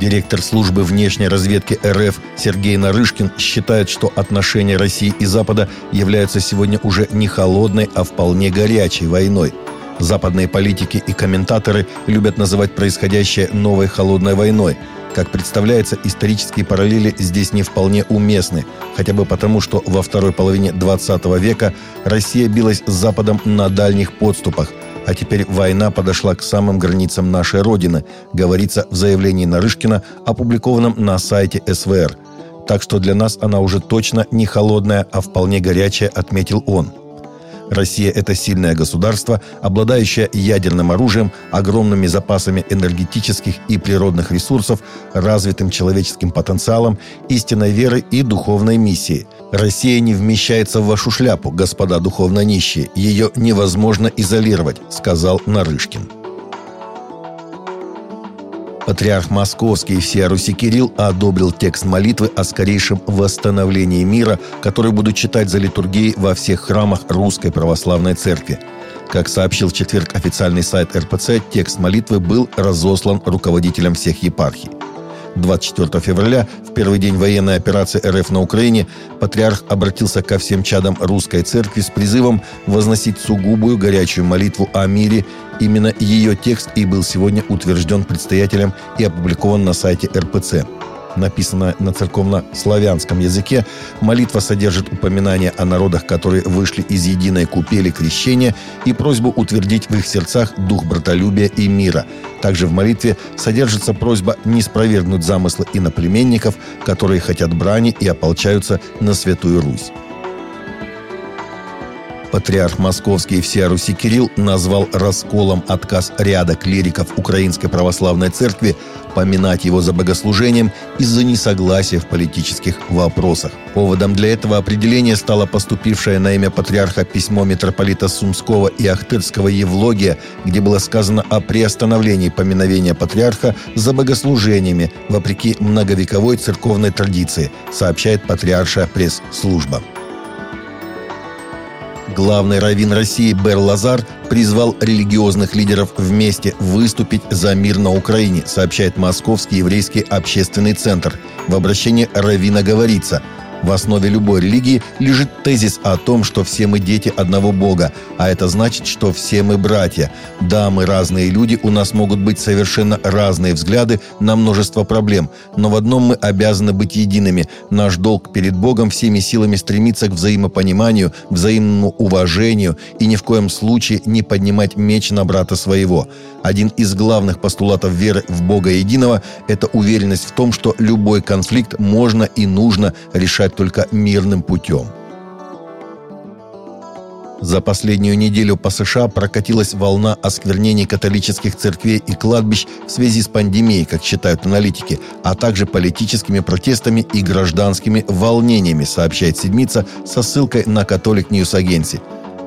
Директор службы внешней разведки РФ Сергей Нарышкин считает, что отношения России и Запада являются сегодня уже не холодной, а вполне горячей войной. Западные политики и комментаторы любят называть происходящее новой холодной войной – как представляется, исторические параллели здесь не вполне уместны, хотя бы потому, что во второй половине 20 века Россия билась с Западом на дальних подступах, а теперь война подошла к самым границам нашей Родины, говорится в заявлении Нарышкина, опубликованном на сайте СВР. Так что для нас она уже точно не холодная, а вполне горячая, отметил он. Россия – это сильное государство, обладающее ядерным оружием, огромными запасами энергетических и природных ресурсов, развитым человеческим потенциалом, истинной верой и духовной миссией. Россия не вмещается в вашу шляпу, господа духовно нищие. Ее невозможно изолировать, сказал Нарышкин. Патриарх Московский всея Руси Кирилл одобрил текст молитвы о скорейшем восстановлении мира, который будут читать за литургией во всех храмах Русской Православной Церкви. Как сообщил в четверг официальный сайт РПЦ, текст молитвы был разослан руководителям всех епархий. 24 февраля, в первый день военной операции РФ на Украине, патриарх обратился ко всем чадам русской церкви с призывом возносить сугубую горячую молитву о мире. Именно ее текст и был сегодня утвержден предстоятелем и опубликован на сайте РПЦ написанная на церковно-славянском языке, молитва содержит упоминание о народах, которые вышли из единой купели крещения и просьбу утвердить в их сердцах дух братолюбия и мира. Также в молитве содержится просьба не спровергнуть замыслы иноплеменников, которые хотят брани и ополчаются на Святую Русь. Патриарх Московский всея Руси Кирилл назвал расколом отказ ряда клириков Украинской Православной Церкви поминать его за богослужением из-за несогласия в политических вопросах. Поводом для этого определения стало поступившее на имя патриарха письмо митрополита Сумского и Ахтырского Евлогия, где было сказано о приостановлении поминовения патриарха за богослужениями вопреки многовековой церковной традиции, сообщает патриаршая пресс-служба. Главный раввин России Бер Лазар призвал религиозных лидеров вместе выступить за мир на Украине, сообщает Московский еврейский общественный центр. В обращении раввина говорится – в основе любой религии лежит тезис о том, что все мы дети одного Бога, а это значит, что все мы братья. Да, мы разные люди, у нас могут быть совершенно разные взгляды на множество проблем, но в одном мы обязаны быть едиными. Наш долг перед Богом всеми силами стремиться к взаимопониманию, взаимному уважению и ни в коем случае не поднимать меч на брата своего. Один из главных постулатов веры в Бога единого – это уверенность в том, что любой конфликт можно и нужно решать решать только мирным путем. За последнюю неделю по США прокатилась волна осквернений католических церквей и кладбищ в связи с пандемией, как считают аналитики, а также политическими протестами и гражданскими волнениями, сообщает «Седмица» со ссылкой на «Catholic News Agency».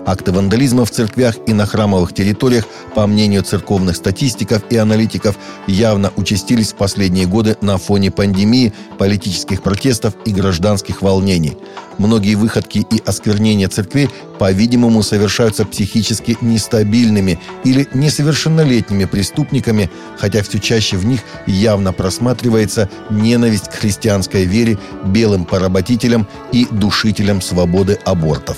Акты вандализма в церквях и на храмовых территориях, по мнению церковных статистиков и аналитиков, явно участились в последние годы на фоне пандемии, политических протестов и гражданских волнений. Многие выходки и осквернения церквей, по-видимому, совершаются психически нестабильными или несовершеннолетними преступниками, хотя все чаще в них явно просматривается ненависть к христианской вере, белым поработителям и душителям свободы абортов.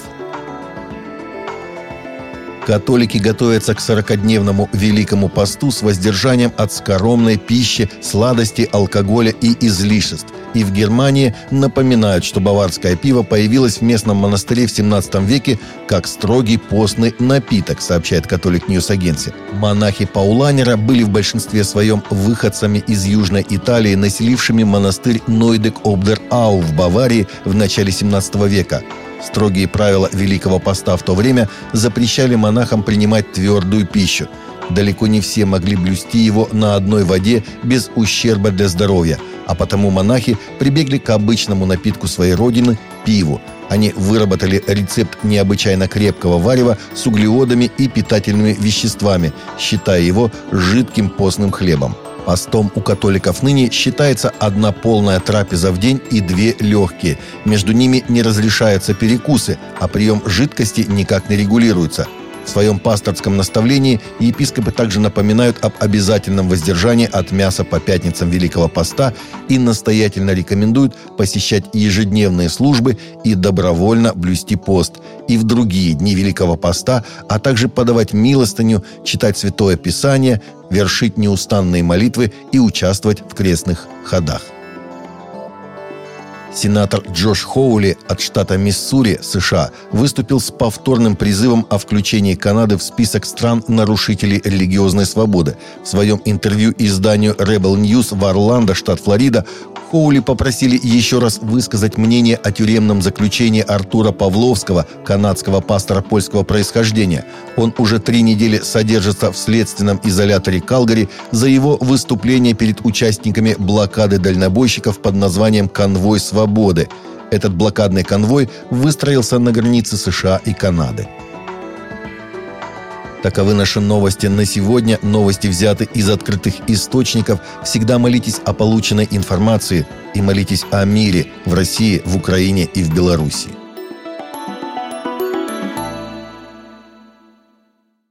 Католики готовятся к 40-дневному Великому посту с воздержанием от скоромной пищи, сладости, алкоголя и излишеств. И в Германии напоминают, что баварское пиво появилось в местном монастыре в 17 веке как строгий постный напиток, сообщает Catholic News Agency. Монахи Пауланера были в большинстве своем выходцами из Южной Италии, населившими монастырь Нойдек-об-дер-Ау в Баварии в начале 17 века. Строгие правила Великого Поста в то время запрещали монахам принимать твердую пищу. далеко не все могли блюсти его на одной воде без ущерба для здоровья, а потому монахи прибегли к обычному напитку своей родины – пиву. Они выработали рецепт необычайно крепкого варева с углеводами и питательными веществами, считая его жидким постным хлебом. Постом у католиков ныне считается одна полная трапеза в день и две легкие. Между ними не разрешаются перекусы, а прием жидкости никак не регулируется – в своем пасторском наставлении епископы также напоминают об обязательном воздержании от мяса по пятницам Великого Поста и настоятельно рекомендуют посещать ежедневные службы и добровольно блюсти пост и в другие дни Великого Поста, а также подавать милостыню, читать Святое Писание, вершить неустанные молитвы и участвовать в крестных ходах. Сенатор Джош Хоули от штата Миссури, США, выступил с повторным призывом о включении Канады в список стран-нарушителей религиозной свободы. В своем интервью изданию Rebel News в Орландо, штат Флорида, Хоули попросили еще раз высказать мнение о тюремном заключении Артура Павловского, канадского пастора польского происхождения. Он уже три недели содержится в следственном изоляторе Калгари за его выступление перед участниками блокады дальнобойщиков под названием «Конвой свободы». Этот блокадный конвой выстроился на границе США и Канады. Таковы наши новости на сегодня. Новости взяты из открытых источников. Всегда молитесь о полученной информации и молитесь о мире в России, в Украине и в Беларуси.